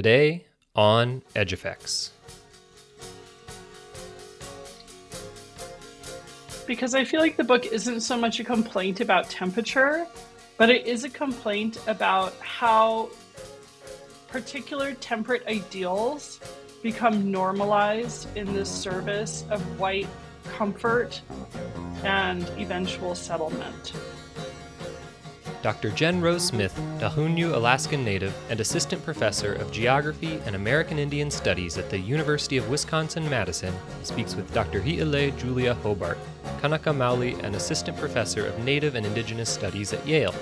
Today on Edge Effects. Because I feel like the book isn't so much a complaint about temperature, but it is a complaint about how particular temperate ideals become normalized in the service of white comfort and eventual settlement. Dr. Jen Rose Smith, dAXunhyuu Alaskan native and assistant professor of geography and American Indian Studies at the University of Wisconsin Madison, speaks with Dr. Hi'ilei Julia Hobart, Kanaka Maoli and assistant professor of Native and Indigenous Studies at Yale.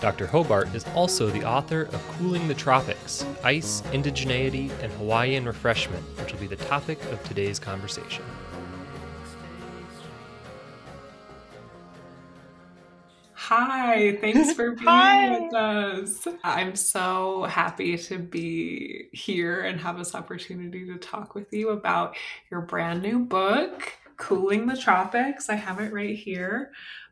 Dr. Hobart is also the author of Cooling the Tropics Ice, Indigeneity, and Hawaiian Refreshment, which will be the topic of today's conversation. Hi, thanks for being Hi. with us. I'm so happy to be here and have this opportunity to talk with you about your brand new book, Cooling the Tropics. I have it right here.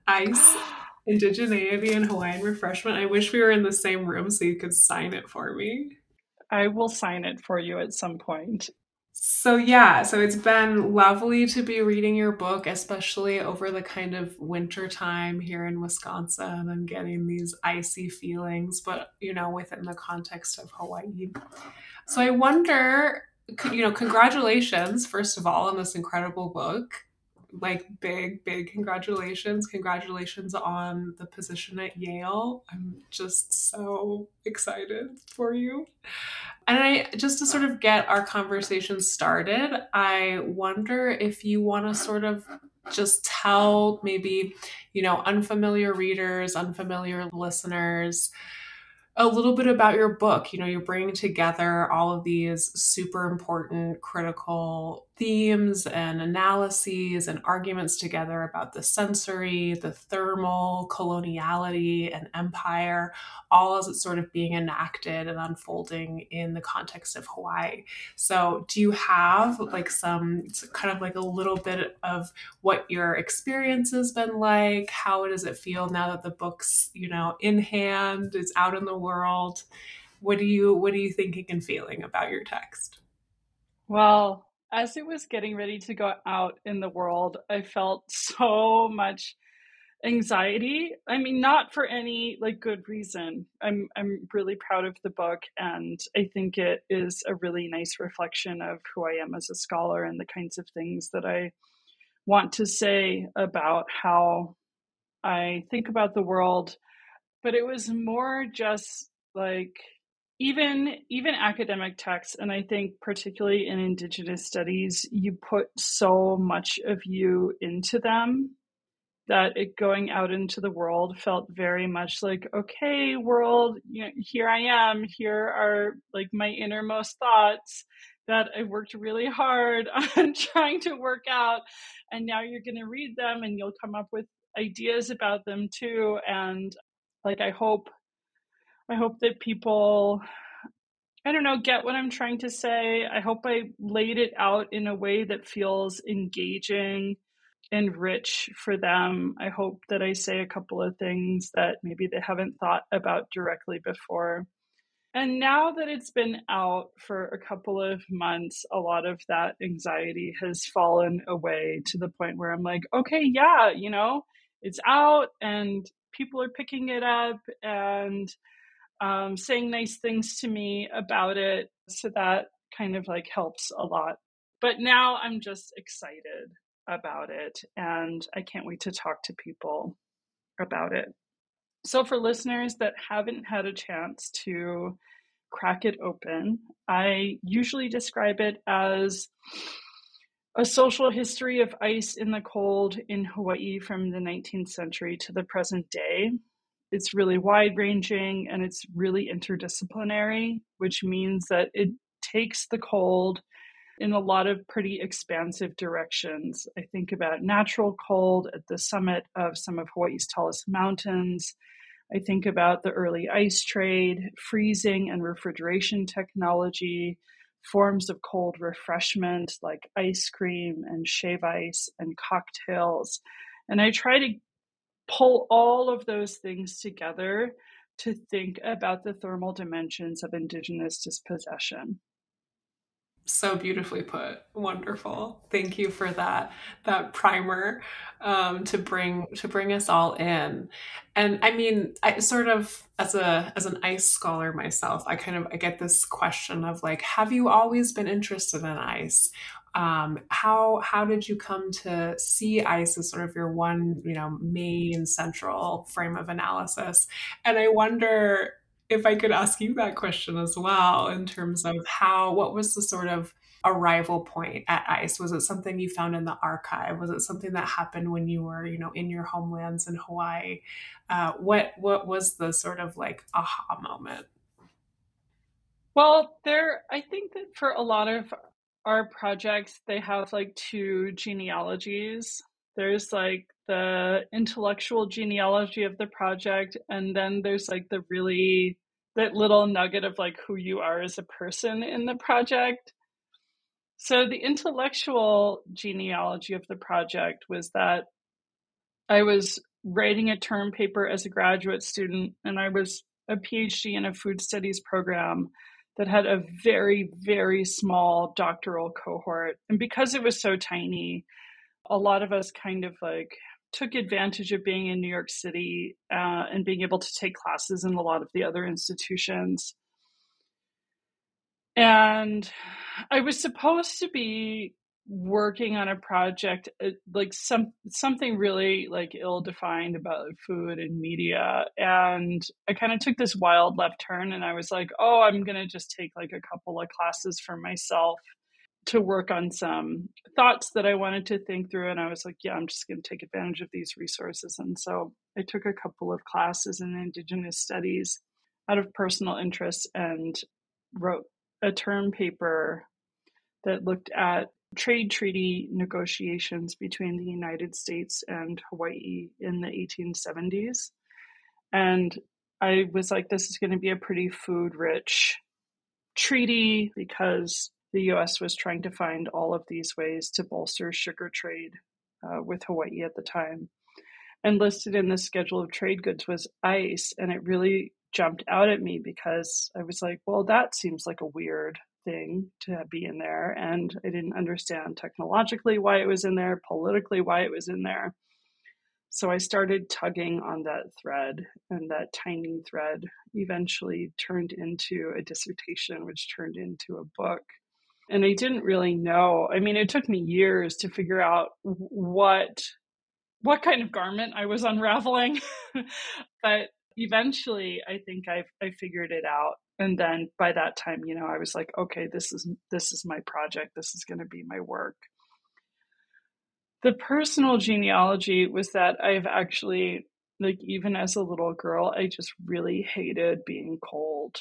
Ice, Indigeneity, and Hawaiian Refreshment. I wish we were in the same room so you could sign it for me. I will sign it for you at some point. So, yeah, so it's been lovely to be reading your book, especially over the kind of winter time here in Wisconsin and getting these icy feelings, but you know, within the context of Hawaii. So, I wonder, you know, congratulations, first of all, on this incredible book. Like, big, big congratulations. Congratulations on the position at Yale. I'm just so excited for you. And I just to sort of get our conversation started, I wonder if you want to sort of just tell maybe, you know, unfamiliar readers, unfamiliar listeners, a little bit about your book. You know, you're bringing together all of these super important, critical themes and analyses and arguments together about the sensory, the thermal, coloniality, and empire, all as it's sort of being enacted and unfolding in the context of Hawaii. So, do you have like some kind of like a little bit of what your experience has been like? How does it feel now that the book's, you know, in hand, it's out in the world? What do you what are you thinking and feeling about your text? Well, as it was getting ready to go out in the world, I felt so much anxiety. I mean, not for any like good reason. I'm I'm really proud of the book and I think it is a really nice reflection of who I am as a scholar and the kinds of things that I want to say about how I think about the world. But it was more just like even even academic texts and i think particularly in indigenous studies you put so much of you into them that it going out into the world felt very much like okay world you know, here i am here are like my innermost thoughts that i worked really hard on trying to work out and now you're going to read them and you'll come up with ideas about them too and like i hope I hope that people, I don't know, get what I'm trying to say. I hope I laid it out in a way that feels engaging and rich for them. I hope that I say a couple of things that maybe they haven't thought about directly before. And now that it's been out for a couple of months, a lot of that anxiety has fallen away to the point where I'm like, okay, yeah, you know, it's out and people are picking it up and um, saying nice things to me about it. So that kind of like helps a lot. But now I'm just excited about it and I can't wait to talk to people about it. So, for listeners that haven't had a chance to crack it open, I usually describe it as a social history of ice in the cold in Hawaii from the 19th century to the present day it's really wide ranging and it's really interdisciplinary, which means that it takes the cold in a lot of pretty expansive directions. I think about natural cold at the summit of some of Hawaii's tallest mountains. I think about the early ice trade, freezing and refrigeration technology, forms of cold refreshment like ice cream and shave ice and cocktails. And I try to pull all of those things together to think about the thermal dimensions of Indigenous dispossession. So beautifully put. Wonderful. Thank you for that that primer um, to bring to bring us all in. And i mean i sort of as a as an ice scholar myself i kind of i get this question of like have you always been interested in ice um, how how did you come to see ice as sort of your one you know main central frame of analysis and i wonder if I could ask you that question as well, in terms of how, what was the sort of arrival point at ICE? Was it something you found in the archive? Was it something that happened when you were, you know, in your homelands in Hawaii? Uh, what what was the sort of like aha moment? Well, there, I think that for a lot of our projects, they have like two genealogies. There's like the intellectual genealogy of the project, and then there's like the really that little nugget of like who you are as a person in the project. So the intellectual genealogy of the project was that I was writing a term paper as a graduate student and I was a PhD in a food studies program that had a very, very small doctoral cohort. And because it was so tiny, a lot of us kind of like took advantage of being in New York City uh, and being able to take classes in a lot of the other institutions. And I was supposed to be working on a project uh, like some something really like ill defined about food and media and i kind of took this wild left turn and i was like oh i'm going to just take like a couple of classes for myself to work on some thoughts that I wanted to think through. And I was like, yeah, I'm just going to take advantage of these resources. And so I took a couple of classes in Indigenous studies out of personal interest and wrote a term paper that looked at trade treaty negotiations between the United States and Hawaii in the 1870s. And I was like, this is going to be a pretty food rich treaty because the US was trying to find all of these ways to bolster sugar trade uh, with Hawaii at the time. And listed in the schedule of trade goods was ice. And it really jumped out at me because I was like, well, that seems like a weird thing to be in there. And I didn't understand technologically why it was in there, politically why it was in there. So I started tugging on that thread, and that tiny thread eventually turned into a dissertation, which turned into a book and I didn't really know. I mean, it took me years to figure out what what kind of garment I was unraveling, but eventually, I think I've I figured it out. And then by that time, you know, I was like, okay, this is this is my project. This is going to be my work. The personal genealogy was that I've actually like even as a little girl, I just really hated being cold.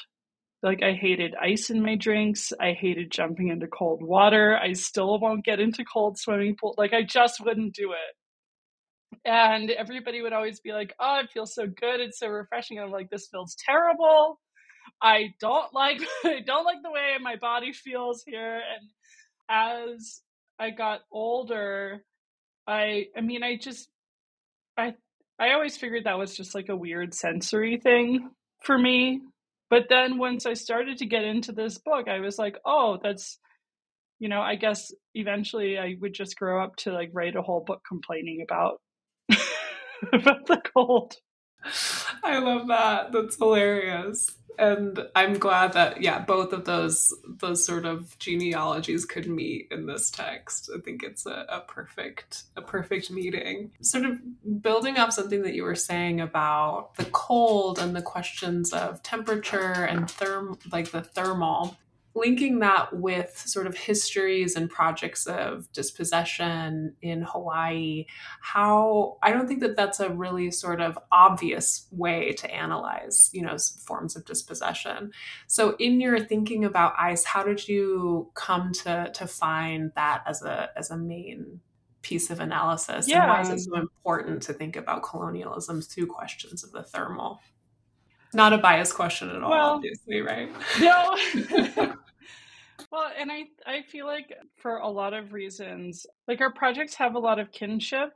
Like I hated ice in my drinks. I hated jumping into cold water. I still won't get into cold swimming pool. Like I just wouldn't do it. And everybody would always be like, "Oh, it feels so good. It's so refreshing." And I'm like, "This feels terrible. I don't like I don't like the way my body feels here." And as I got older, I I mean, I just I I always figured that was just like a weird sensory thing for me but then once I started to get into this book, I was like, oh, that's, you know, I guess eventually I would just grow up to like write a whole book complaining about about the cold. I love that. That's hilarious. And I'm glad that yeah, both of those those sort of genealogies could meet in this text. I think it's a, a perfect a perfect meeting. Sort of building off something that you were saying about the cold and the questions of temperature and therm like the thermal linking that with sort of histories and projects of dispossession in Hawaii, how I don't think that that's a really sort of obvious way to analyze, you know, forms of dispossession. So in your thinking about ICE, how did you come to to find that as a as a main piece of analysis? Yeah. And why is it so important to think about colonialism through questions of the thermal? Not a biased question at all, well, obviously, right? No. well, and I I feel like for a lot of reasons, like our projects have a lot of kinship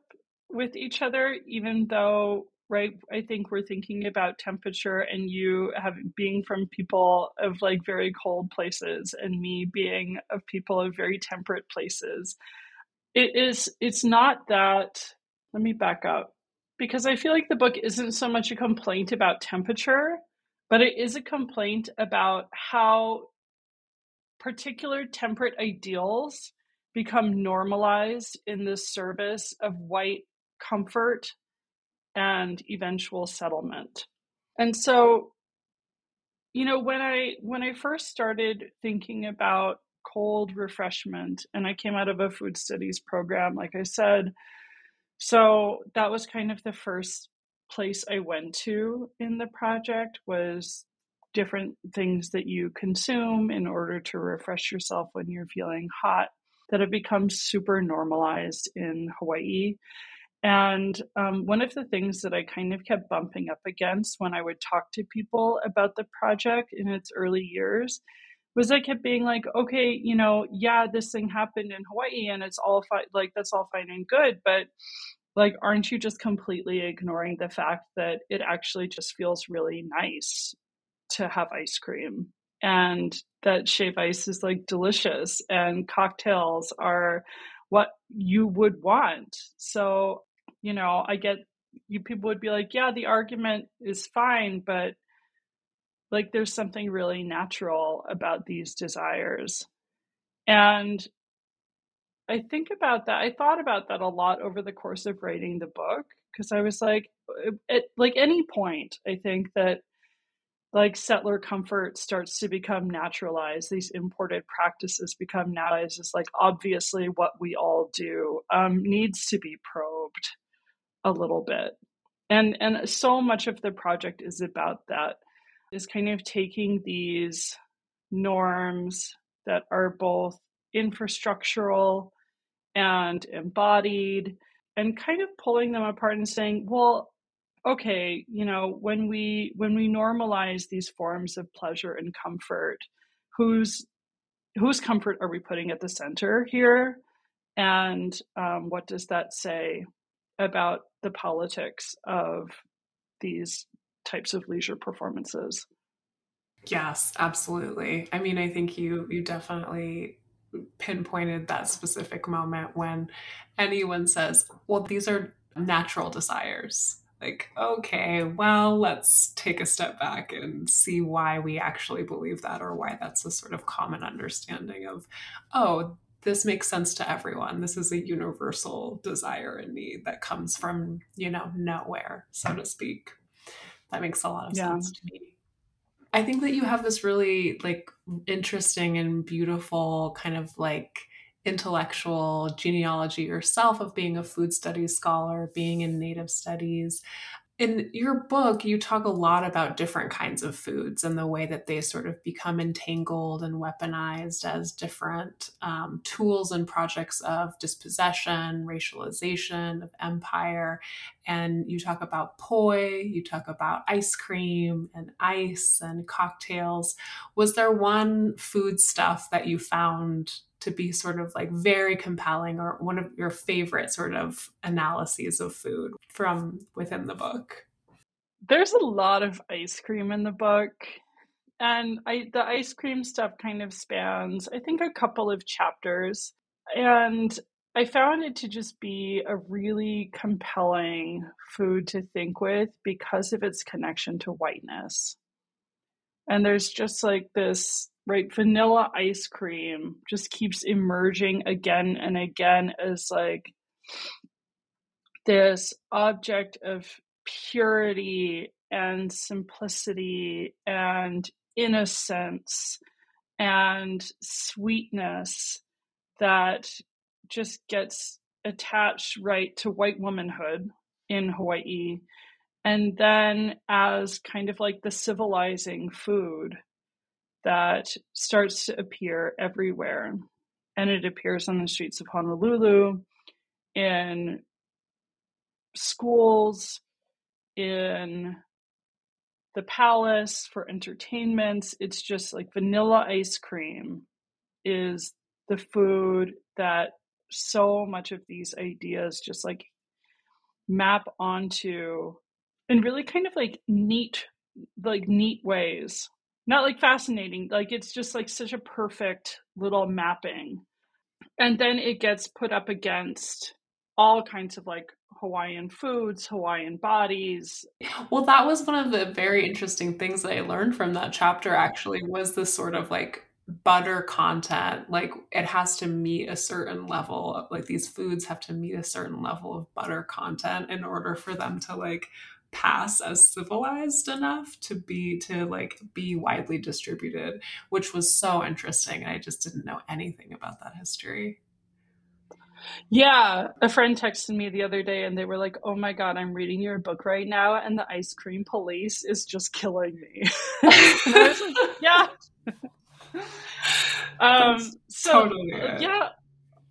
with each other, even though right? I think we're thinking about temperature and you have being from people of like very cold places and me being of people of very temperate places. It is it's not that let me back up because I feel like the book isn't so much a complaint about temperature, but it is a complaint about how particular temperate ideals become normalized in the service of white comfort and eventual settlement. And so, you know, when I when I first started thinking about cold refreshment and I came out of a food studies program, like I said, so that was kind of the first place I went to in the project was different things that you consume in order to refresh yourself when you're feeling hot that have become super normalized in Hawaii. And um, one of the things that I kind of kept bumping up against when I would talk to people about the project in its early years was I kept being like, okay, you know, yeah, this thing happened in Hawaii and it's all fine, like, that's all fine and good. But like, aren't you just completely ignoring the fact that it actually just feels really nice to have ice cream and that shave ice is like delicious and cocktails are what you would want. So, you know, I get you people would be like, yeah, the argument is fine, but like there's something really natural about these desires. And I think about that. I thought about that a lot over the course of writing the book because I was like, at like any point, I think that like settler comfort starts to become naturalized these imported practices become naturalized it's like obviously what we all do um, needs to be probed a little bit. And and so much of the project is about that is kind of taking these norms that are both infrastructural and embodied and kind of pulling them apart and saying well okay you know when we when we normalize these forms of pleasure and comfort whose whose comfort are we putting at the center here? And um, what does that say about the politics of these types of leisure performances? Yes absolutely. I mean i think you you definitely pinpointed that specific moment when anyone says well these are natural desires like, okay, well, let's take a step back and see why we actually believe that or why that's a sort of common understanding of, oh, this makes sense to everyone. This is a universal desire and need that comes from, you know, nowhere, so to speak. That makes a lot of yeah. sense to me. I think that you have this really like interesting and beautiful kind of like intellectual genealogy yourself of being a food studies scholar, being in native studies. In your book, you talk a lot about different kinds of foods and the way that they sort of become entangled and weaponized as different um, tools and projects of dispossession, racialization, of empire. And you talk about poi, you talk about ice cream and ice and cocktails. Was there one food stuff that you found to be sort of like very compelling or one of your favorite sort of analyses of food from within the book? There's a lot of ice cream in the book. And I the ice cream stuff kind of spans, I think, a couple of chapters. And I found it to just be a really compelling food to think with because of its connection to whiteness. And there's just like this right? Vanilla ice cream just keeps emerging again and again as like this object of purity and simplicity and innocence and sweetness that just gets attached right to white womanhood in Hawaii. And then as kind of like the civilizing food that starts to appear everywhere. And it appears on the streets of Honolulu, in schools, in the palace for entertainments. It's just like vanilla ice cream is the food that so much of these ideas just like map onto in really kind of like neat, like neat ways. Not like fascinating, like it's just like such a perfect little mapping. And then it gets put up against all kinds of like Hawaiian foods, Hawaiian bodies. Well, that was one of the very interesting things that I learned from that chapter actually was this sort of like butter content like it has to meet a certain level of like these foods have to meet a certain level of butter content in order for them to like pass as civilized enough to be to like be widely distributed which was so interesting and i just didn't know anything about that history yeah, a friend texted me the other day and they were like, "Oh my god, I'm reading your book right now and the ice cream police is just killing me." like, yeah. um so totally yeah,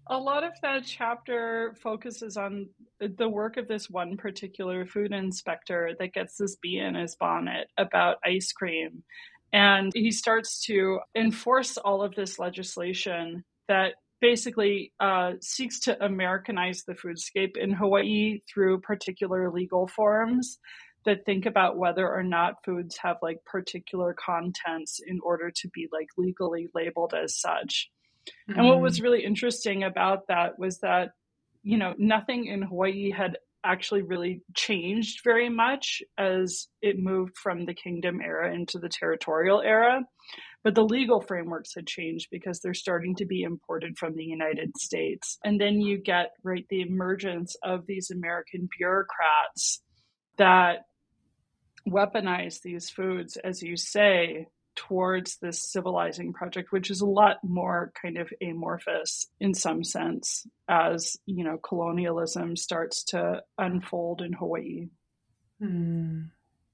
a lot of that chapter focuses on the work of this one particular food inspector that gets this bee in his bonnet about ice cream. And he starts to enforce all of this legislation that basically uh, seeks to Americanize the foodscape in Hawaii through particular legal forms that think about whether or not foods have like particular contents in order to be like legally labeled as such. Mm-hmm. And what was mm-hmm. really interesting about that was that, you know, nothing in Hawaii had actually really changed very much as it moved from the kingdom era into the territorial era. But the legal frameworks had changed because they're starting to be imported from the United States. And then you get, right, the emergence of these American bureaucrats that weaponize these foods, as you say, towards this civilizing project, which is a lot more kind of amorphous in some sense as, you know, colonialism starts to unfold in Hawaii. Mm,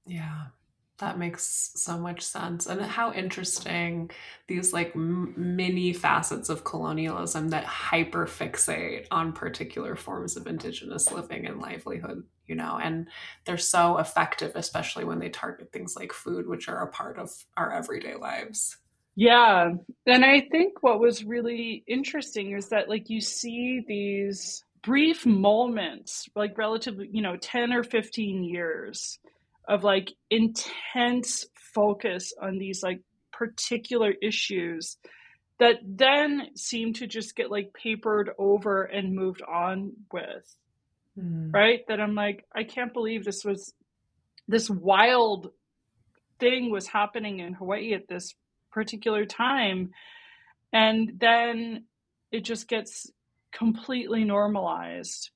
yeah. That makes so much sense. And how interesting these like m- mini facets of colonialism that hyper fixate on particular forms of indigenous living and livelihood, you know, and they're so effective, especially when they target things like food, which are a part of our everyday lives. Yeah. And I think what was really interesting is that like you see these brief moments, like relatively, you know, 10 or 15 years of like intense focus on these like particular issues that then seem to just get like papered over and moved on with. Mm. right? That i'm like i can't believe this was this wild thing was happening in hawaii at this particular time. And then it just gets completely normalized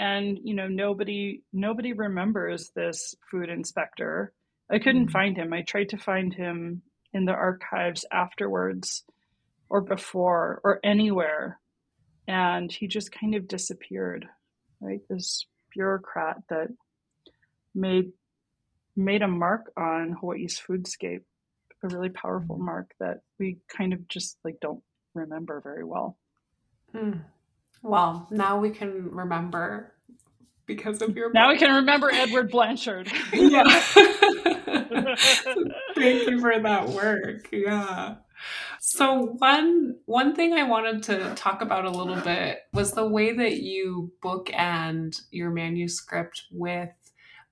and you know nobody nobody remembers this food inspector i couldn't mm-hmm. find him i tried to find him in the archives afterwards or before or anywhere and he just kind of disappeared right this bureaucrat that made made a mark on hawaii's foodscape a really powerful mm-hmm. mark that we kind of just like don't remember very well mm. Well, now we can remember because of your. Now book. we can remember Edward Blanchard. yeah. Thank you for that work. Yeah. So one one thing I wanted to talk about a little bit was the way that you bookend your manuscript with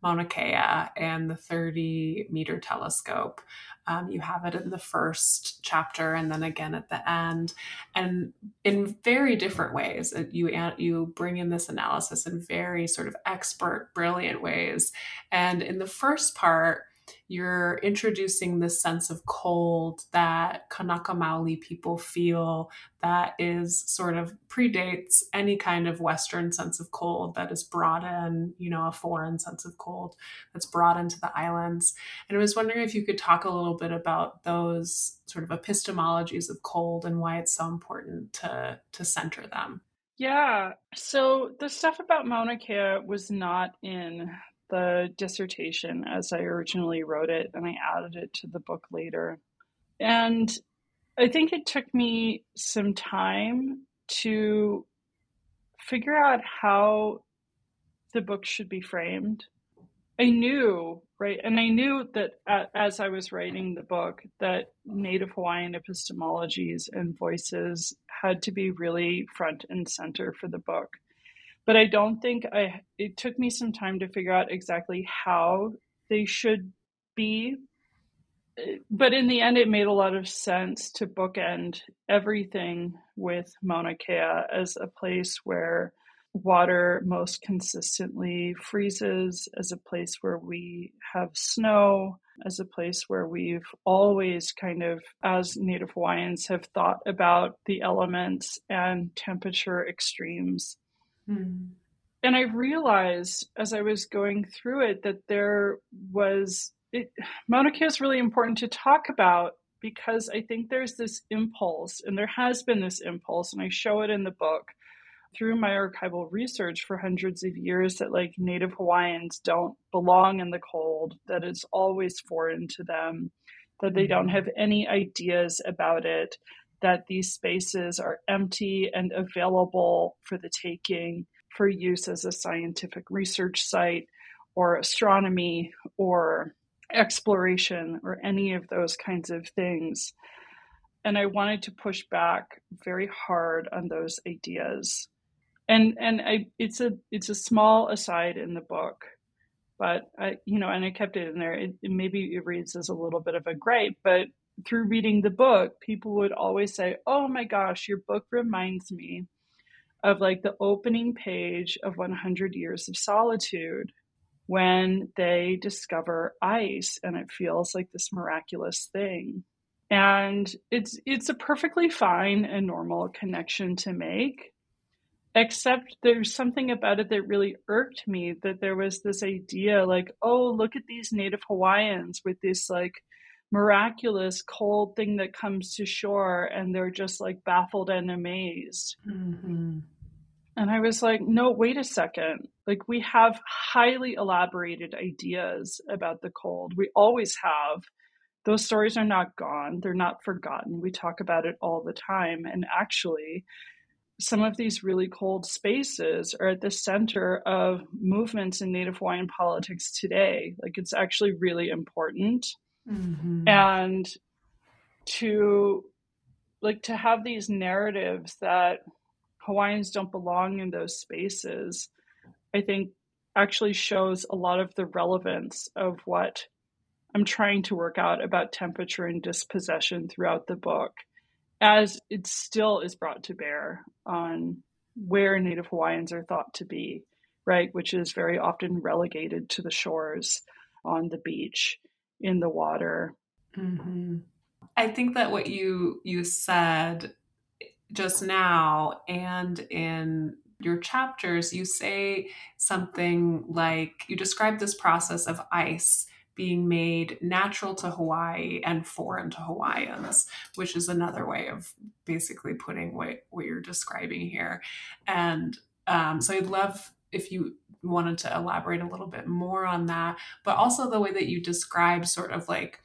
Mauna Kea and the 30 meter telescope. Um, you have it in the first chapter and then again at the end, and in very different ways. You you bring in this analysis in very sort of expert, brilliant ways. And in the first part, you're introducing this sense of cold that Kanaka Maoli people feel that is sort of predates any kind of Western sense of cold that is brought in, you know, a foreign sense of cold that's brought into the islands. And I was wondering if you could talk a little bit about those sort of epistemologies of cold and why it's so important to to center them. Yeah. So the stuff about Mauna Kea was not in the dissertation as I originally wrote it, and I added it to the book later. And I think it took me some time to figure out how the book should be framed. I knew, right, and I knew that as I was writing the book, that Native Hawaiian epistemologies and voices had to be really front and center for the book. But I don't think I. It took me some time to figure out exactly how they should be. But in the end, it made a lot of sense to bookend everything with Mauna Kea as a place where water most consistently freezes, as a place where we have snow, as a place where we've always kind of, as Native Hawaiians, have thought about the elements and temperature extremes. Mm. And I realized as I was going through it that there was, it, Mauna Kea is really important to talk about because I think there's this impulse, and there has been this impulse, and I show it in the book through my archival research for hundreds of years that like Native Hawaiians don't belong in the cold, that it's always foreign to them, that they don't mm-hmm. have any ideas about it, that these spaces are empty and available for the taking for use as a scientific research site or astronomy or exploration or any of those kinds of things. And I wanted to push back very hard on those ideas and and I it's a it's a small aside in the book, but I you know and I kept it in there. It, it, maybe it reads as a little bit of a gripe, but through reading the book, people would always say, "Oh my gosh, your book reminds me of like the opening page of 100 Years of Solitude." when they discover ice and it feels like this miraculous thing and it's it's a perfectly fine and normal connection to make except there's something about it that really irked me that there was this idea like oh look at these native hawaiians with this like miraculous cold thing that comes to shore and they're just like baffled and amazed. Mm-hmm. and i was like no wait a second. Like we have highly elaborated ideas about the cold. We always have. Those stories are not gone. They're not forgotten. We talk about it all the time. And actually some of these really cold spaces are at the center of movements in Native Hawaiian politics today. Like it's actually really important. Mm-hmm. And to like to have these narratives that Hawaiians don't belong in those spaces, I think actually shows a lot of the relevance of what I'm trying to work out about temperature and dispossession throughout the book as it still is brought to bear on where Native Hawaiians are thought to be, right? Which is very often relegated to the shores, on the beach, in the water. Mm-hmm. I think that what you you said just now and in your chapters, you say something like you describe this process of ice being made natural to Hawaii and foreign to Hawaiians, which is another way of basically putting what, what you're describing here. And um, so I'd love if you wanted to elaborate a little bit more on that, but also the way that you describe sort of like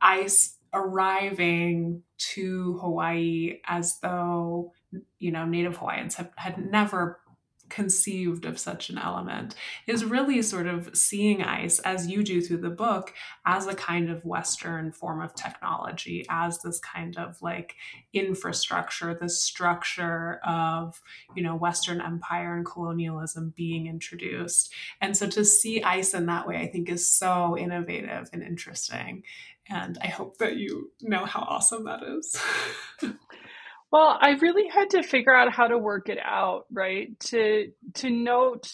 ice arriving to Hawaii as though you know Native Hawaiians have, had never conceived of such an element is really sort of seeing ice as you do through the book as a kind of western form of technology as this kind of like infrastructure the structure of you know western empire and colonialism being introduced. And so to see ice in that way i think is so innovative and interesting. And i hope that you know how awesome that is Well, I really had to figure out how to work it out, right? To to note,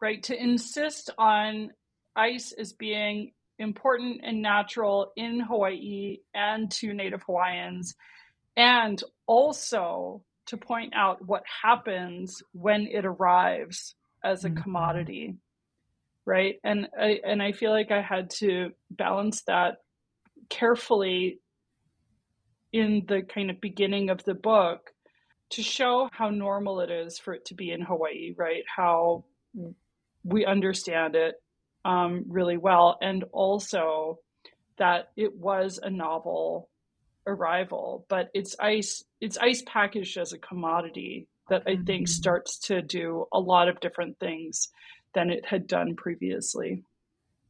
right, to insist on ice as being important and natural in Hawaii and to Native Hawaiians, and also to point out what happens when it arrives as a mm-hmm. commodity, right? And I and I feel like I had to balance that carefully in the kind of beginning of the book to show how normal it is for it to be in Hawaii, right? How we understand it um, really well, and also that it was a novel arrival, but it's ice it's ice packaged as a commodity that I think mm-hmm. starts to do a lot of different things than it had done previously.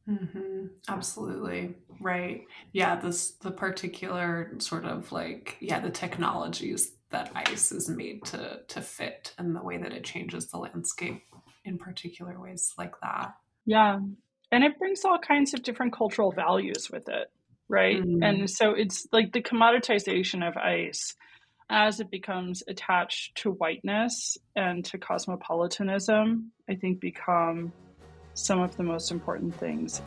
Mm-hmm. Absolutely. Right. Yeah. This, the particular sort of like, yeah, the technologies that ice is made to to fit and the way that it changes the landscape in particular ways like that. Yeah. And it brings all kinds of different cultural values with it, right? Mm-hmm. And so it's like the commoditization of ice as it becomes attached to whiteness and to cosmopolitanism, I think become some of the most important things.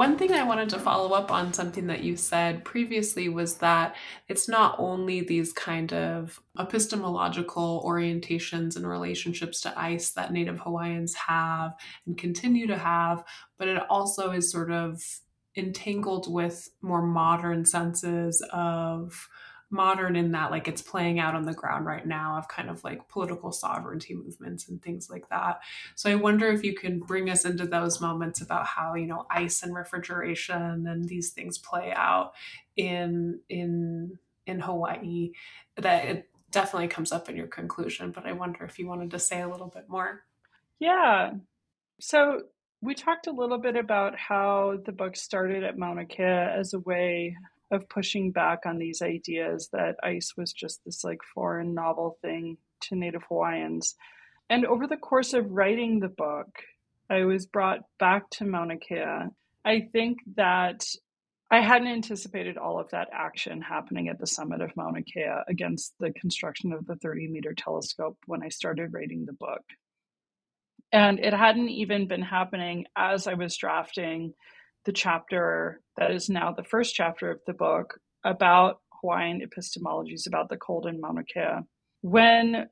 One thing I wanted to follow up on something that you said previously was that it's not only these kind of epistemological orientations and relationships to ice that Native Hawaiians have and continue to have, but it also is sort of entangled with more modern senses of modern in that like it's playing out on the ground right now of kind of like political sovereignty movements and things like that. So i wonder if you can bring us into those moments about how you know ice and refrigeration and these things play out in in in hawaii. That it definitely comes up in your conclusion but i wonder if you wanted to say a little bit more. Yeah. So we talked a little bit about how the book started at Mauna Kea as a way of pushing back on these ideas that ice was just this like foreign novel thing to Native Hawaiians. And over the course of writing the book, I was brought back to Mauna Kea. I think that I hadn't anticipated all of that action happening at the summit of Mauna Kea against the construction of the 30 meter telescope when I started writing the book. And it hadn't even been happening as I was drafting the chapter that is now the first chapter of the book about Hawaiian epistemologies about the cold in Mauna Kea. When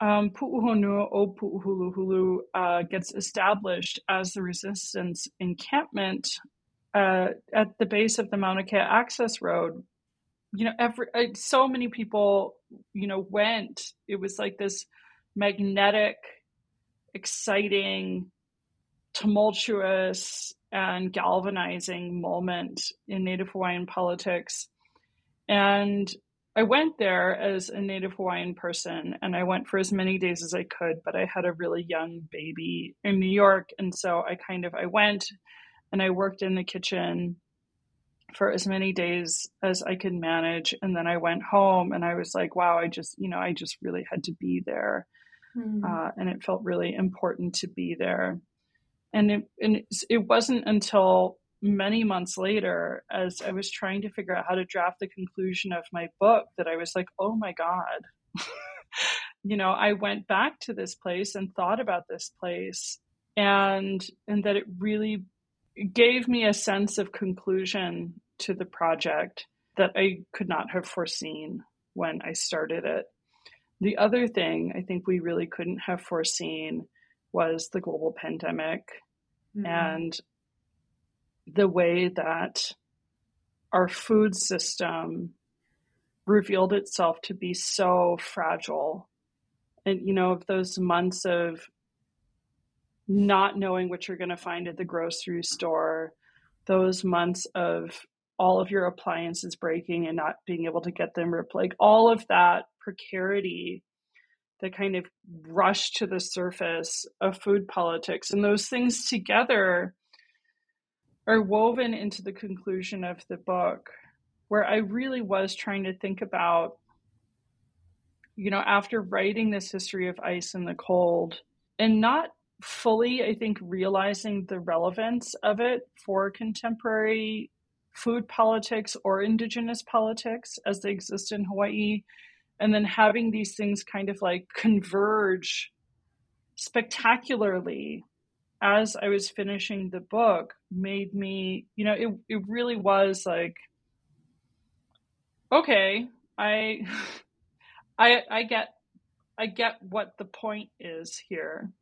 um, Pu'uhonua o Pu'uhuluhulu uh, gets established as the resistance encampment uh, at the base of the Mauna Kea access road, you know, every uh, so many people, you know, went. It was like this magnetic, exciting, tumultuous and galvanizing moment in Native Hawaiian politics. And I went there as a Native Hawaiian person and I went for as many days as I could, but I had a really young baby in New York. And so I kind of, I went and I worked in the kitchen for as many days as I could manage. And then I went home and I was like, wow, I just, you know, I just really had to be there. Mm. Uh, and it felt really important to be there. And it, and it wasn't until many months later as i was trying to figure out how to draft the conclusion of my book that i was like oh my god. You know i went back to this place and thought about this place and and that it really gave me a sense of conclusion to the project that i could not have foreseen when i started it the other thing i think we really couldn't have foreseen was the global pandemic mm-hmm. and the way that our food system revealed itself to be so fragile. And, you know, of those months of not knowing what you're going to find at the grocery store, those months of all of your appliances breaking and not being able to get them replaced, like all of that precarity that kind of rush to the surface of food politics. And those things together are woven into the conclusion of the book, where I really was trying to think about, you know, after writing this history of ice and the cold, and not fully, I think, realizing the relevance of it for contemporary food politics or indigenous politics as they exist in Hawaii and then having these things kind of like converge spectacularly as I was finishing the book made me, you know, it it really was like okay, I I I get I get what the point is here.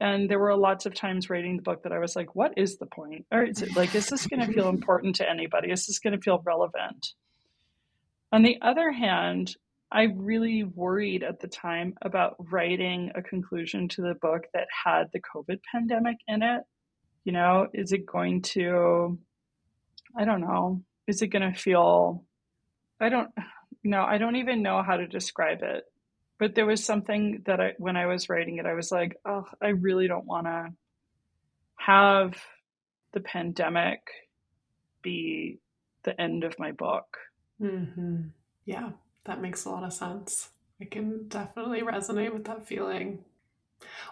And there were lots of times reading the book that I was like, what is the point? Or is it like, is this going to feel important to anybody? Is this going to feel relevant? On the other hand, I really worried at the time about writing a conclusion to the book that had the COVID pandemic in it. You know, is it going to, I don't know, is it going to feel, I don't, no, I don't even know how to describe it. But there was something that I, when I was writing it, I was like, oh, I really don't want to have the pandemic be the end of my book. Mm-hmm. Yeah, that makes a lot of sense. I can definitely resonate with that feeling.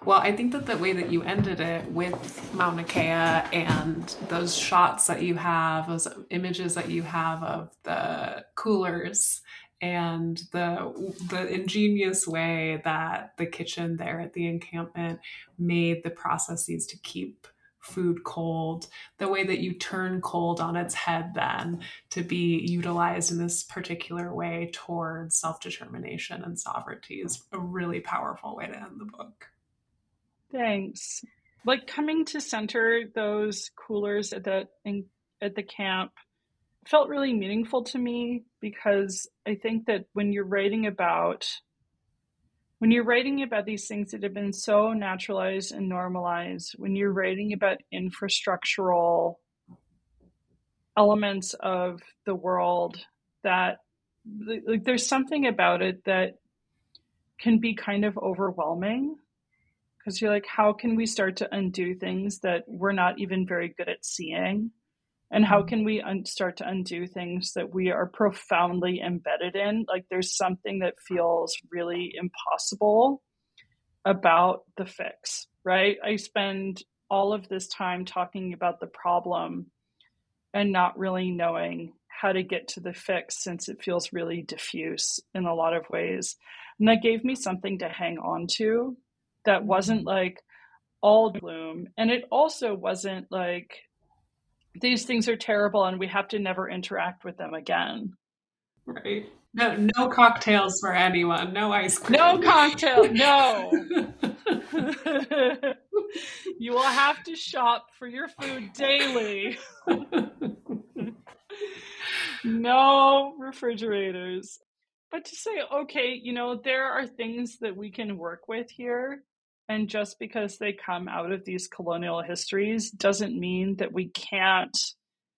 Well, I think that the way that you ended it with Mauna Kea and those shots that you have, those images that you have of the coolers and the the ingenious way that the kitchen there at the encampment made the processes to keep food cold, the way that you turn cold on its head then to be utilized in this particular way towards self determination and sovereignty is a really powerful way to end the book. Thanks. Like coming to center those coolers at the at the camp felt really meaningful to me because I think that when you're writing about when you're writing about these things that have been so naturalized and normalized, when you're writing about infrastructural elements of the world that like there's something about it that can be kind of overwhelming because you're like how can we start to undo things that we're not even very good at seeing and how mm-hmm. can we un- start to undo things that we are profoundly embedded in like there's something that feels really impossible about the fix right i spend all of this time talking about the problem and not really knowing how to get to the fix since it feels really diffuse in a lot of ways and that gave me something to hang on to that wasn't mm-hmm. like all gloom and it also wasn't like these things are terrible and we have to never interact with them again. Right. No, no cocktails for anyone. No ice cream. No cocktail. No. you will have to shop for your food daily. no refrigerators. But to say, okay, you know, there are things that we can work with here and just because they come out of these colonial histories doesn't mean that we can't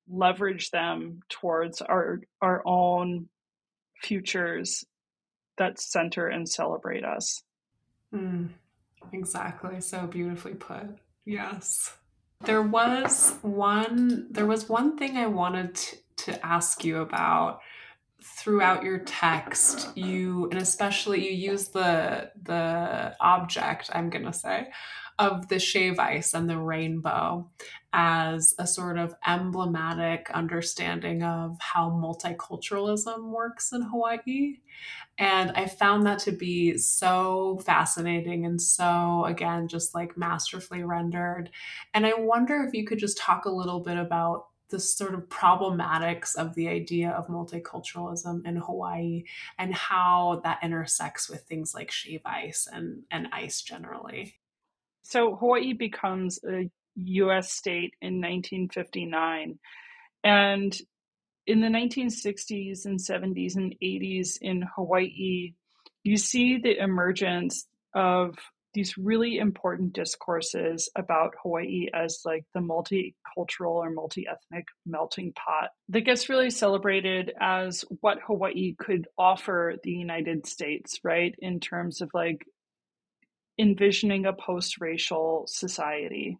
leverage them towards our our own futures that center and celebrate us. Mm, exactly. So beautifully put. Yes. There was one there was one thing I wanted to, to ask you about throughout your text you and especially you use the the object i'm going to say of the shave ice and the rainbow as a sort of emblematic understanding of how multiculturalism works in Hawaii. And I found that to be so fascinating and so, again, just like masterfully rendered. And I wonder if you could just talk a little bit about the sort of problematics of the idea of multiculturalism in Hawaii and how that intersects with things like shave ice and, and ice generally. So, Hawaii becomes a US state in 1959. And in the 1960s and 70s and 80s in Hawaii, you see the emergence of these really important discourses about Hawaii as like the multicultural or multi ethnic melting pot that gets really celebrated as what Hawaii could offer the United States, right? In terms of like envisioning a post racial society.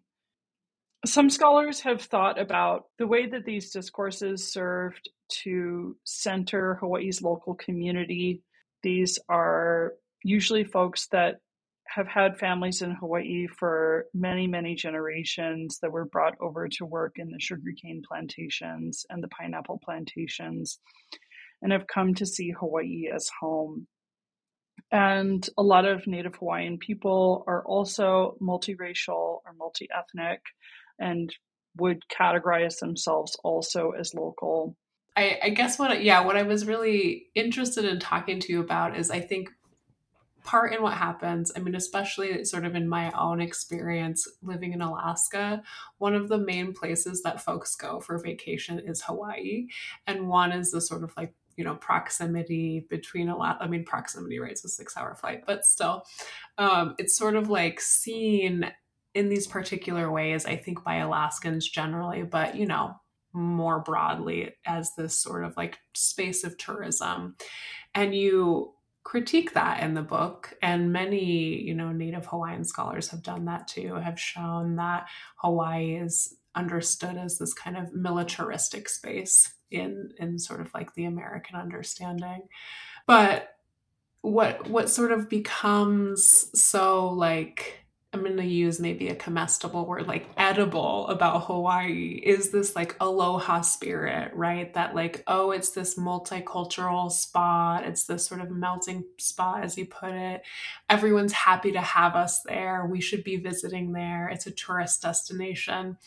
Some scholars have thought about the way that these discourses served to center Hawaii's local community. These are usually folks that have had families in Hawaii for many, many generations that were brought over to work in the sugarcane plantations and the pineapple plantations and have come to see Hawaii as home. And a lot of Native Hawaiian people are also multiracial or multi ethnic and would categorize themselves also as local. I, I guess what, yeah, what I was really interested in talking to you about is I think part in what happens. I mean, especially sort of in my own experience living in Alaska, one of the main places that folks go for vacation is Hawaii. And one is the sort of like, you know, proximity between a lot, I mean, proximity, right? It's a six hour flight, but still, um, it's sort of like seen in these particular ways, I think by Alaskans generally, but, you know, more broadly as this sort of like space of tourism. And you critique that in the book and many you know native hawaiian scholars have done that too have shown that hawaii is understood as this kind of militaristic space in in sort of like the american understanding. But what what sort of becomes so like I'm going to use maybe a comestible word like edible about Hawaii is this like aloha spirit, right? That like, oh, it's this multicultural spot. It's this sort of melting spot, as you put it. Everyone's happy to have us there. We should be visiting there. It's a tourist destination.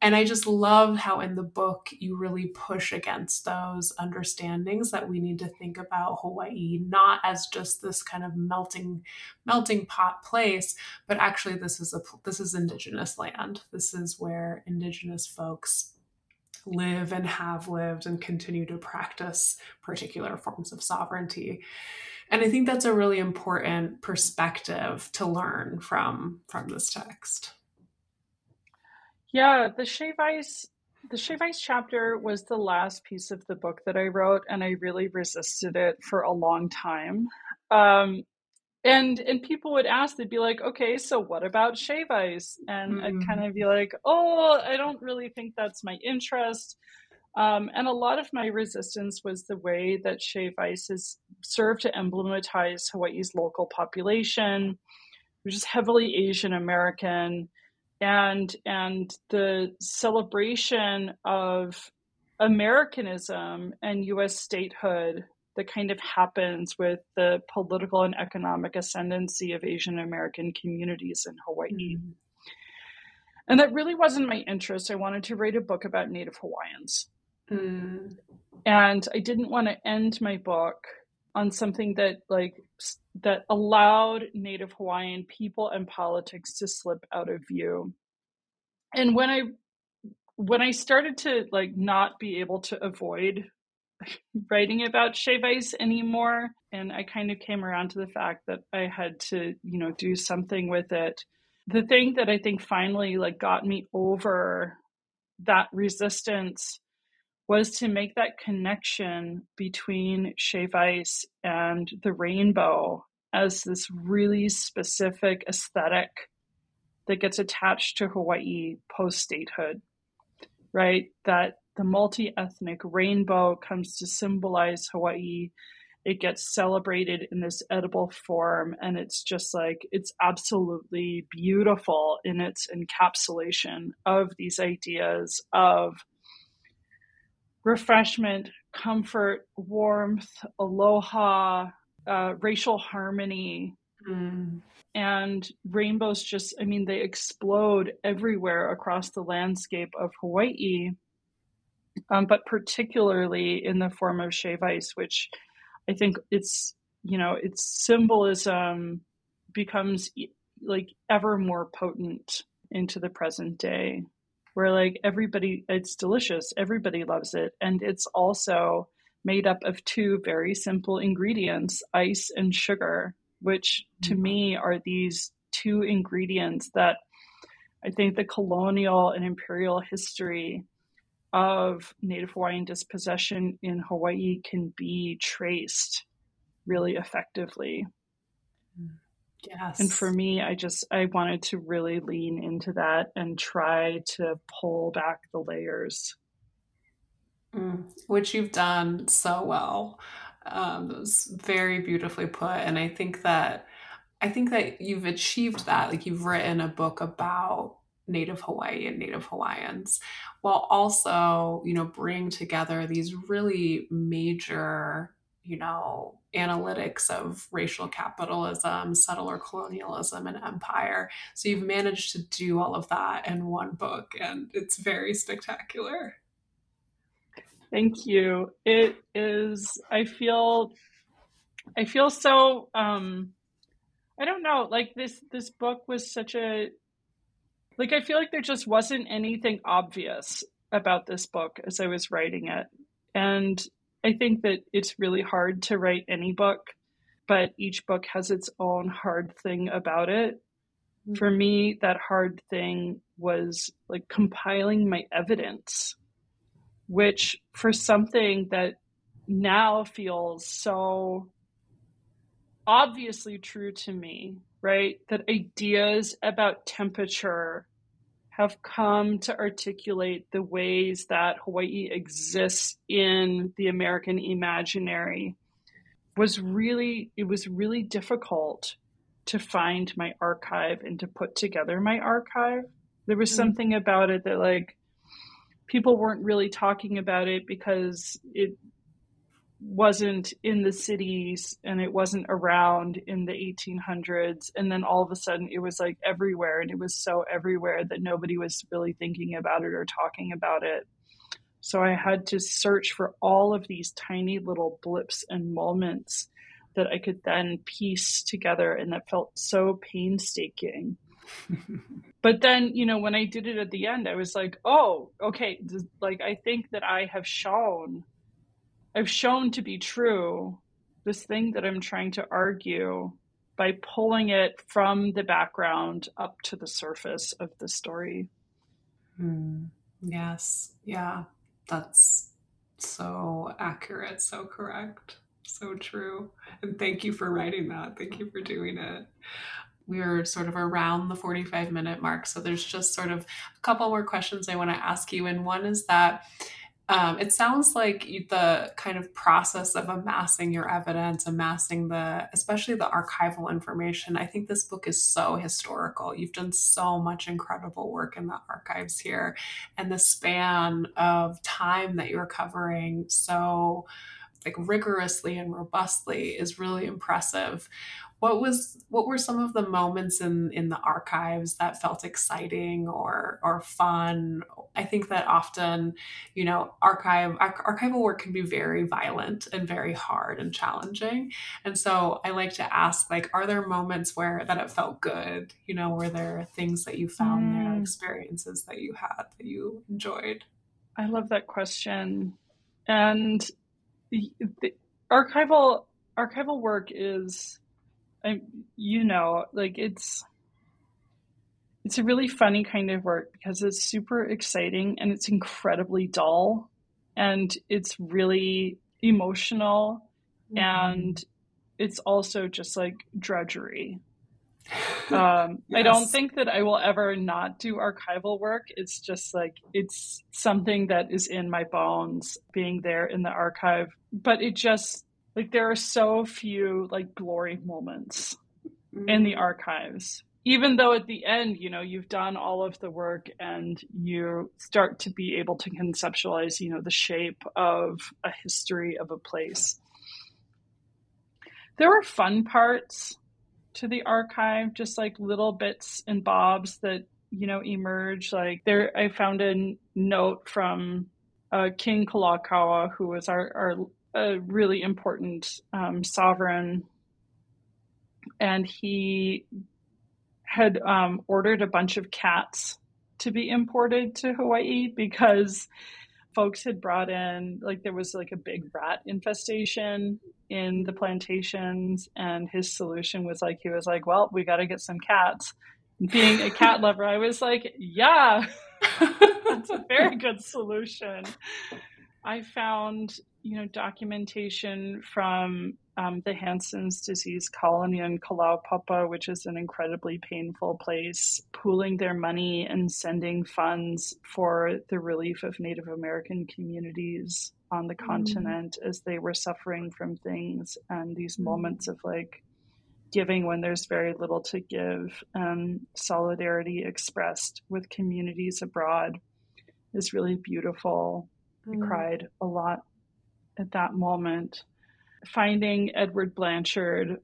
And I just love how in the book you really push against those understandings that we need to think about Hawaii not as just this kind of melting melting pot place, but actually this is a this is indigenous land. This is where indigenous folks live and have lived and continue to practice particular forms of sovereignty. And I think that's a really important perspective to learn from from this text. Yeah, the shave ice the shave ice chapter was the last piece of the book that I wrote, and I really resisted it for a long time. Um, and and people would ask they'd be like okay so what about shave ice? And mm. i'd kind of be like oh i don't really think that's my interest. Um, and a lot of my resistance was the way that shave ice has served to emblematize hawaii's local population which is heavily asian american. And and the celebration of americanism and us statehood that kind of happens with the political and economic ascendancy of Asian American communities in Hawaii. Mm-hmm. And that really wasn't my interest. I wanted to write a book about Native Hawaiians. Mm. And I didn't want to end my book on something that like that allowed Native Hawaiian people and politics to slip out of view. And when I when I started to like not be able to avoid writing about shave ice anymore. And i kind of came around to the fact that i had to you know do something with it. The thing that i think finally like got me over that resistance was to make that connection between shave ice and the rainbow as this really specific aesthetic that gets attached to hawaii post statehood right? That the multi ethnic rainbow comes to symbolize Hawaii. It gets celebrated in this edible form, and it's just like it's absolutely beautiful in its encapsulation of these ideas of refreshment, comfort, warmth, aloha, uh, racial harmony. Mm. And rainbows just, I mean, they explode everywhere across the landscape of Hawaii um, but particularly in the form of shave ice, which I think it's you know its symbolism becomes like ever more potent into the present day, where like everybody it's delicious, everybody loves it, and it's also made up of two very simple ingredients, ice and sugar, which to mm-hmm. me are these two ingredients that I think the colonial and imperial history of Native Hawaiian dispossession in Hawaii can be traced really effectively. Yes. And for me, I just I wanted to really lean into that and try to pull back the layers. Mm, which you've done so well. Um, it was very beautifully put, and I think that I think that you've achieved that. Like you've written a book about Native Hawaii and Native Hawaiians, while also, you know, bring together these really major, you know, analytics of racial capitalism, settler colonialism, and empire. So you've managed to do all of that in one book, and it's very spectacular. Thank you. It is, I feel, I feel so, um, I don't know, like this, this book was such a, like I feel like there just wasn't anything obvious about this book as I was writing it. And I think that it's really hard to write any book, but each book has its own hard thing about it. Mm-hmm. For me, that hard thing was like compiling my evidence, which for something that now feels so obviously true to me, right? That ideas about temperature have come to articulate the ways that Hawaii exists in the American imaginary was really it was really difficult to find my archive and to put together my archive. There was mm-hmm. something about it that like people weren't really talking about it because it wasn't in the cities and it wasn't around in the 1800s and then all of a sudden it was like everywhere and it was so everywhere that nobody was really thinking about it or talking about it. So i had to search for all of these tiny little blips and moments that i could then piece together and that felt so painstaking. But then you know when i did it at the end i was like oh okay like i think that i have shown I've shown to be true this thing that I'm trying to argue by pulling it from the background up to the surface of the story. Mm, yes. Yeah. That's so accurate, so correct, so true. And thank you for writing that. Thank you for doing it. We're sort of around the 45 minute mark. So there's just sort of a couple more questions I want to ask you. And one is that um, it sounds like the kind of process of amassing your evidence, amassing the, especially the archival information. I think this book is so historical. You've done so much incredible work in the archives here, and the span of time that you're covering so like rigorously and robustly is really impressive what was what were some of the moments in in the archives that felt exciting or or fun? I think that often you know archive archival work can be very violent and very hard and challenging. And so i like to ask like are there moments where that it felt good? You know were there things that you found mm. there experiences that you had that you enjoyed? I love that question. And the, the archival archival work is I, you know, like it's it's a really funny kind of work because it's super exciting and it's incredibly dull and it's really emotional mm-hmm. and it's also just like drudgery. Um, yes. I don't think that I will ever not do archival work. It's just like it's something that is in my bones being there in the archive, but it just like there are so few like glory moments mm-hmm. in the archives. Even though at the end you know you've done all of the work and you start to be able to conceptualize you know the shape of a history of a place. There were fun parts to the archive just like little bits and bobs that you know emerge. Like there i found a note from uh, king kalakaua who was our, our a really important um, sovereign, and he had um, ordered a bunch of cats to be imported to Hawaii because folks had brought in like there was like a big rat infestation in the plantations and his solution was like he was like well we got to get some cats. Being a cat lover i was like yeah that's a very good solution. I found you know, documentation from um, the Hansen's disease colony in Kalaupapa, which is an incredibly painful place, pooling their money and sending funds for the relief of Native American communities on the mm. continent as they were suffering from things and these mm. moments of like giving when there's very little to give and solidarity expressed with communities abroad is really beautiful. Mm. I cried a lot at that moment. Finding Edward Blanchard,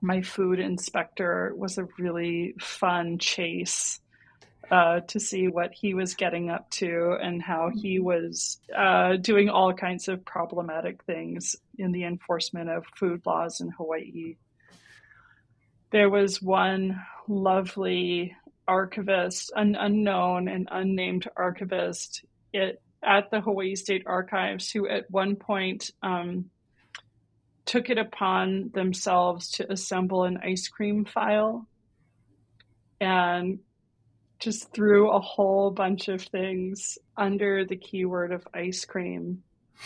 my food inspector, was a really fun chase. Uh, to see what he was getting up to and how he was uh, doing all kinds of problematic things in the enforcement of food laws in Hawaii. There was one lovely archivist, an unknown and unnamed archivist. It at the Hawaii State Archives who at one point um, took it upon themselves to assemble an ice cream file and just threw a whole bunch of things under the keyword of ice cream,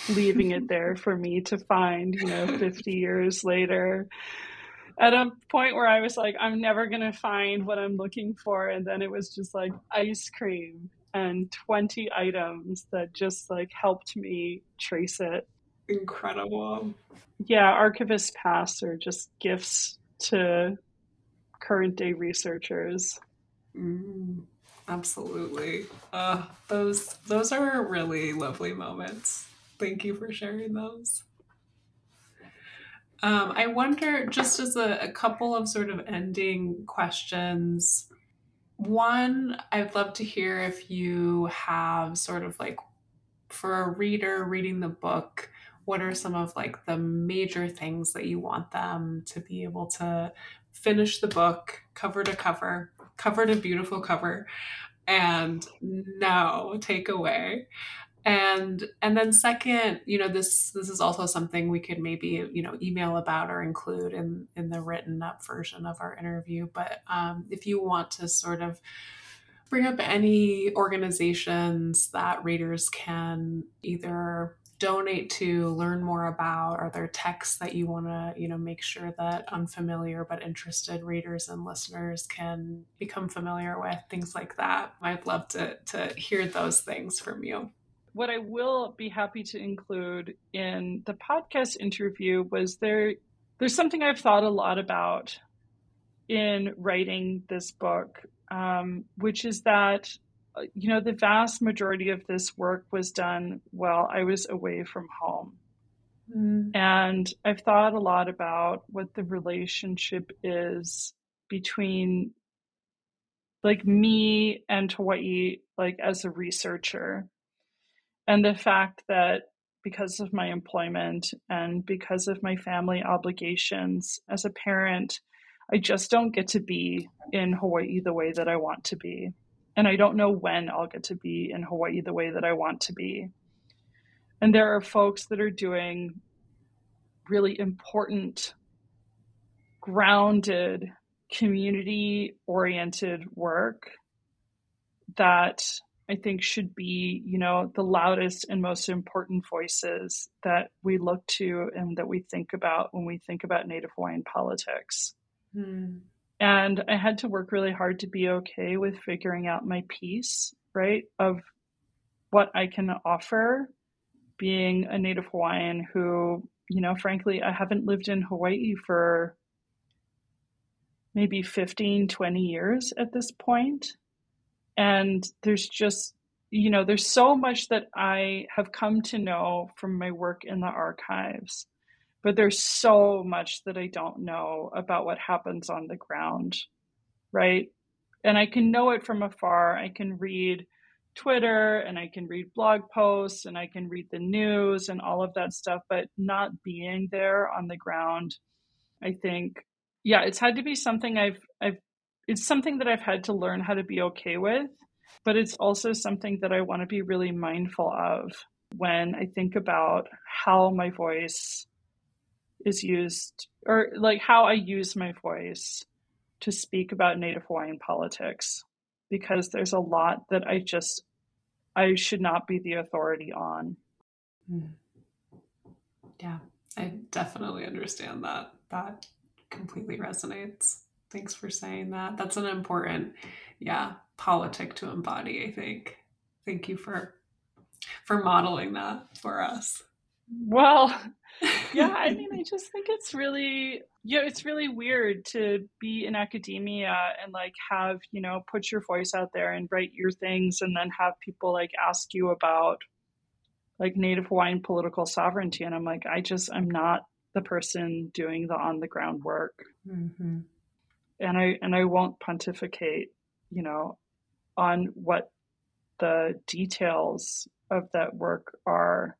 leaving it there for me to find, you know, 50 years later. at a point where I was like, I'm never going to find what I'm looking for. And then it was just like ice cream and 20 items that just like helped me trace it. Incredible. Yeah, archivist pass are just gifts to current day researchers. Mm, absolutely. Uh, those those are really lovely moments. Thank you for sharing those. Um, I wonder, just as a, a couple of sort of ending questions, one, I'd love to hear if you have sort of like for a reader reading the book, what are some of like the major things that you want them to be able to finish the book cover to cover, cover to beautiful cover, and no takeaway? And and then second you know this this is also something we could maybe you know email about or include in in the written up version of our interview. But um, if you want to sort of bring up any organizations that readers can either donate to learn more about are there texts that you want to you know make sure that unfamiliar but interested readers and listeners can become familiar with things like that i'd love to to hear those things from you what I will be happy to include in the podcast interview was there there's something I've thought a lot about in writing this book, um, which is that uh, you know the vast majority of this work was done while I was away from home. Mm. And I've thought a lot about what the relationship is between like me and Hawaii, like as a researcher and the fact that because of my employment and because of my family obligations as a parent, I just don't get to be in Hawaii the way that I want to be. And I don't know when I'll get to be in Hawaii the way that I want to be. And there are folks that are doing really important, grounded, community oriented work that I think should be, you know, the loudest and most important voices that we look to and that we think about when we think about Native Hawaiian politics. Mm. And I had to work really hard to be okay with figuring out my piece, right, of what I can offer being a Native Hawaiian who, you know, frankly, I haven't lived in Hawaii for maybe 15, 20 years at this point and there's just you know there's so much that i have come to know from my work in the archives but there's so much that i don't know about what happens on the ground right? And i can know it from afar. I can read twitter and i can read blog posts and i can read the news and all of that stuff but not being there on the ground i think yeah it's had to be something i've i've it's something that I've had to learn how to be okay with, but it's also something that I want to be really mindful of when I think about how my voice is used or like how I use my voice to speak about Native Hawaiian politics because there's a lot that I just I should not be the authority on. Hmm. Yeah, I definitely understand that. That completely resonates. Thanks for saying that. That's an important, yeah, politic to embody, I think. Thank you for for modeling that for us. Well, yeah, I mean, I just think it's really, yeah, it's really weird to be in academia and like have, you know, put your voice out there and write your things and then have people like ask you about like Native Hawaiian political sovereignty. And I'm like, I just, I'm not the person doing the on the ground work. Mm-hmm and I and I won't pontificate, you know, on what the details of that work are.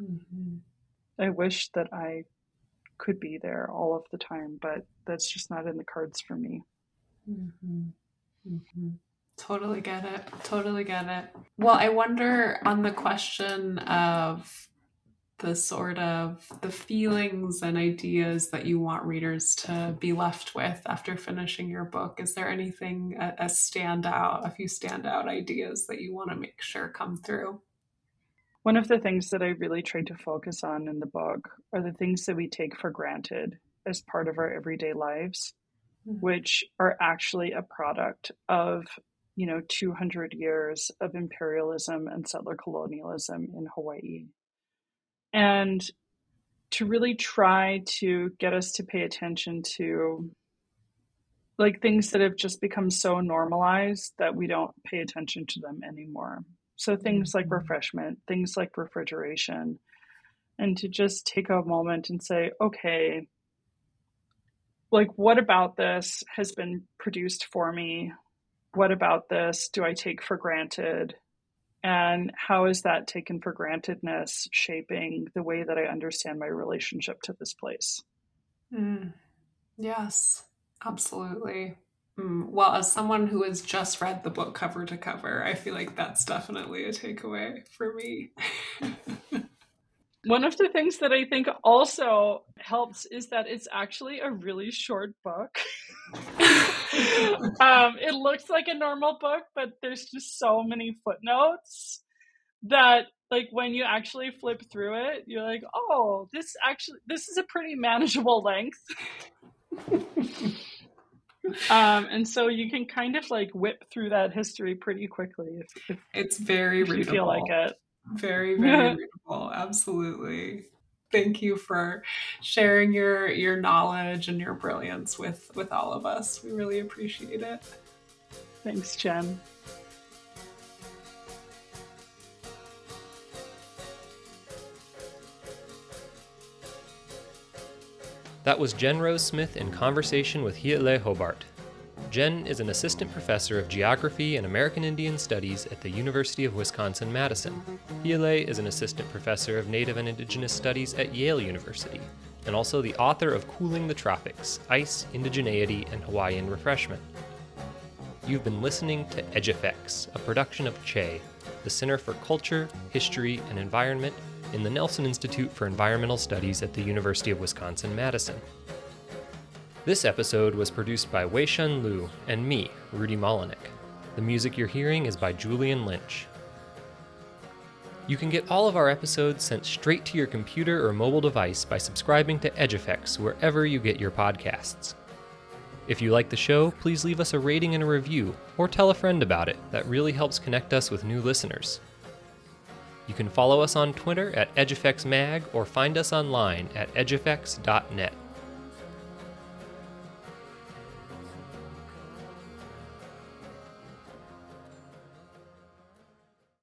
Mm-hmm. I wish that I could be there all of the time, but that's just not in the cards for me. Mm-hmm. Mm-hmm. Totally get it. Totally get it. Well, I wonder on the question of the sort of the feelings and ideas that you want readers to be left with after finishing your book is there anything a, a standout a few standout ideas that you want to make sure come through one of the things that i really tried to focus on in the book are the things that we take for granted as part of our everyday lives, Mhm. which are actually a product of you know 200 years of imperialism and settler colonialism in Hawaii. And to really try to get us to pay attention to like things that have just become so normalized that we don't pay attention to them anymore. So things like Mhm. refreshment, things like refrigeration, and to just take a moment and say, okay, like what about this has been produced for me? What about this do I take for granted? And how is that taken for grantedness shaping the way that I understand my relationship to this place? Mm. Yes, absolutely. Mm. Well, as someone who has just read the book cover to cover, I feel like that's definitely a takeaway for me. One of the things that I think also helps is that it's actually a really short book. um, it looks like a normal book, but there's just so many footnotes that like when you actually flip through it, you're like, oh, this actually this is a pretty manageable length. um, and so you can kind of like whip through that history pretty quickly if, if, it's very if you readable. feel like it. Very, very readable. Absolutely. Thank you for sharing your your knowledge and your brilliance with with all of us. We really appreciate it. Thanks, Jen. That was Jen Rose Smith in conversation with Hi'ilei Hobart. Jen is an assistant professor of geography and American Indian Studies at the University of Wisconsin Madison. Hi'ilei is an assistant professor of Native and Indigenous Studies at Yale University, and also the author of Cooling the Tropics Ice, Indigeneity, and Hawaiian Refreshment. You've been listening to Edge Effects, a production of CHE, the Center for Culture, History, and Environment in the Nelson Institute for Environmental Studies at the University of Wisconsin Madison. This episode was produced by Wei Shun Lu and me, Rudy Molinik. The music you're hearing is by Julian Lynch. You can get all of our episodes sent straight to your computer or mobile device by subscribing to Edge Effects wherever you get your podcasts. If you like the show, please leave us a rating and a review, or tell a friend about it. That really helps connect us with new listeners. You can follow us on Twitter at EdgeEffectsMag or find us online at edgeeffects.net.